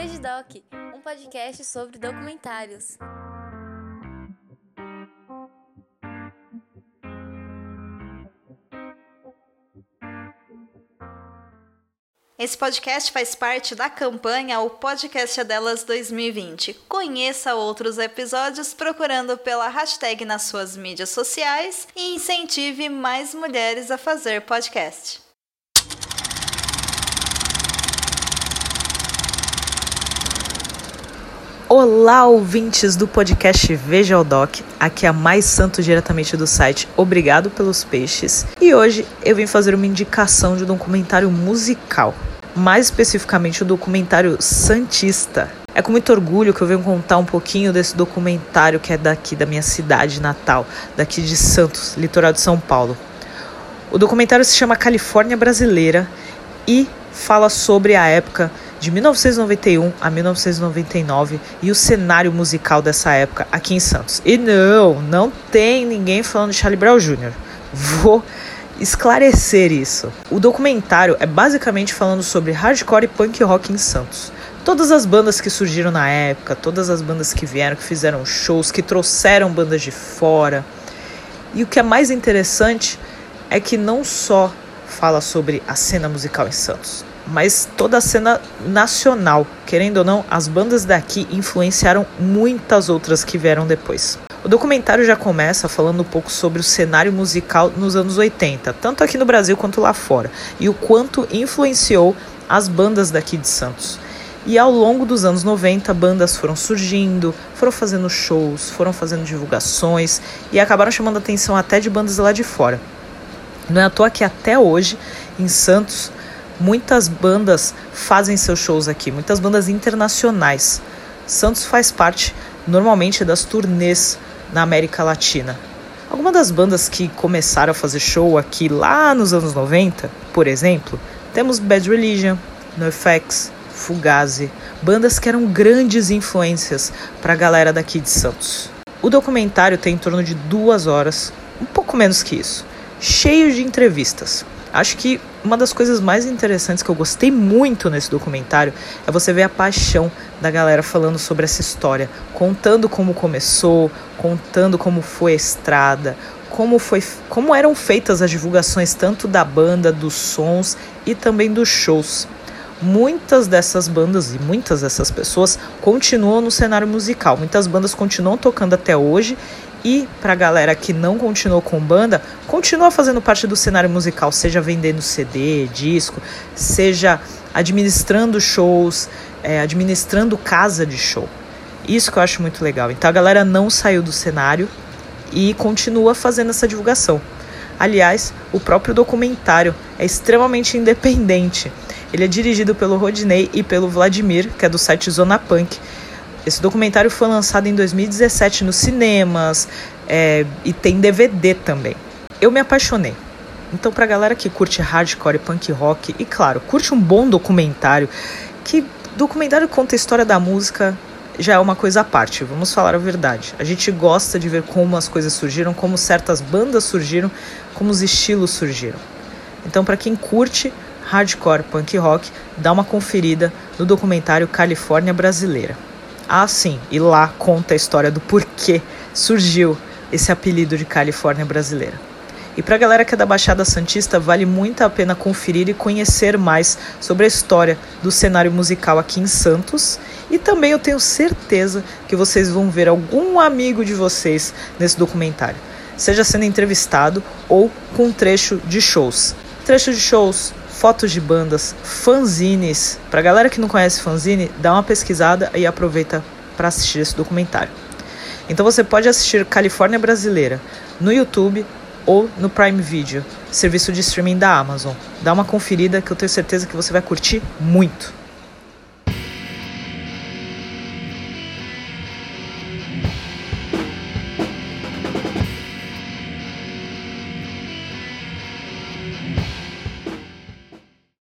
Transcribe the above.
Vejidoc, um podcast sobre documentários. Esse podcast faz parte da campanha O Podcast é Delas 2020. Conheça outros episódios procurando pela hashtag nas suas mídias sociais e incentive mais mulheres a fazer podcast. Olá, ouvintes do podcast Veja o Doc. Aqui é a Mais Santo diretamente do site Obrigado pelos Peixes. E hoje eu vim fazer uma indicação de um documentário musical. Mais especificamente o documentário Santista. É com muito orgulho que eu venho contar um pouquinho desse documentário que é daqui da minha cidade natal, daqui de Santos, litoral de São Paulo. O documentário se chama Califórnia Brasileira e fala sobre a época de 1991 a 1999 e o cenário musical dessa época aqui em Santos. E não, não tem ninguém falando de Charlie Brown Jr. Vou esclarecer isso. O documentário é basicamente falando sobre hardcore e punk rock em Santos. Todas as bandas que surgiram na época, todas as bandas que vieram, que fizeram shows, que trouxeram bandas de fora. E o que é mais interessante é que não só fala sobre a cena musical em Santos, mas toda a cena nacional. Querendo ou não, as bandas daqui influenciaram muitas outras que vieram depois. O documentário já começa falando um pouco sobre o cenário musical nos anos 80, tanto aqui no Brasil quanto lá fora, e o quanto influenciou as bandas daqui de Santos. E ao longo dos anos 90, bandas foram surgindo, foram fazendo shows, foram fazendo divulgações e acabaram chamando atenção até de bandas lá de fora. Não é à toa que até hoje, em Santos, muitas bandas fazem seus shows aqui, muitas bandas internacionais. Santos faz parte normalmente das turnês na América Latina. Algumas das bandas que começaram a fazer show aqui lá nos anos 90, por exemplo, temos Bad Religion, NoFX, Fugazi, bandas que eram grandes influências para a galera daqui de Santos. O documentário tem em torno de duas horas, um pouco menos que isso, cheio de entrevistas. Acho que uma das coisas mais interessantes que eu gostei muito nesse documentário é você ver a paixão da galera falando sobre essa história, contando como começou, contando como foi a estrada, como foi, como eram feitas as divulgações tanto da banda, dos sons e também dos shows. Muitas dessas bandas e muitas dessas pessoas continuam no cenário musical. Muitas bandas continuam tocando até hoje e para a galera que não continuou com banda, continua fazendo parte do cenário musical, seja vendendo CD, disco, seja administrando shows, é, administrando casa de show. Isso que eu acho muito legal. Então a galera não saiu do cenário e continua fazendo essa divulgação. Aliás, o próprio documentário é extremamente independente. Ele é dirigido pelo Rodney e pelo Vladimir, que é do site Zona Punk, esse documentário foi lançado em 2017 nos cinemas é, e tem DVD também. Eu me apaixonei. Então, pra galera que curte hardcore punk rock, e claro, curte um bom documentário, que documentário conta a história da música já é uma coisa à parte, vamos falar a verdade. A gente gosta de ver como as coisas surgiram, como certas bandas surgiram, como os estilos surgiram. Então, para quem curte hardcore punk rock, dá uma conferida no documentário Califórnia Brasileira. Ah, sim, e lá conta a história do porquê surgiu esse apelido de Califórnia brasileira. E para a galera que é da Baixada Santista, vale muito a pena conferir e conhecer mais sobre a história do cenário musical aqui em Santos. E também eu tenho certeza que vocês vão ver algum amigo de vocês nesse documentário, seja sendo entrevistado ou com um trecho de shows. Trecho de shows, fotos de bandas, fanzines. Pra galera que não conhece fanzine, dá uma pesquisada e aproveita para assistir esse documentário. Então você pode assistir Califórnia Brasileira no YouTube ou no Prime Video, serviço de streaming da Amazon. Dá uma conferida que eu tenho certeza que você vai curtir muito.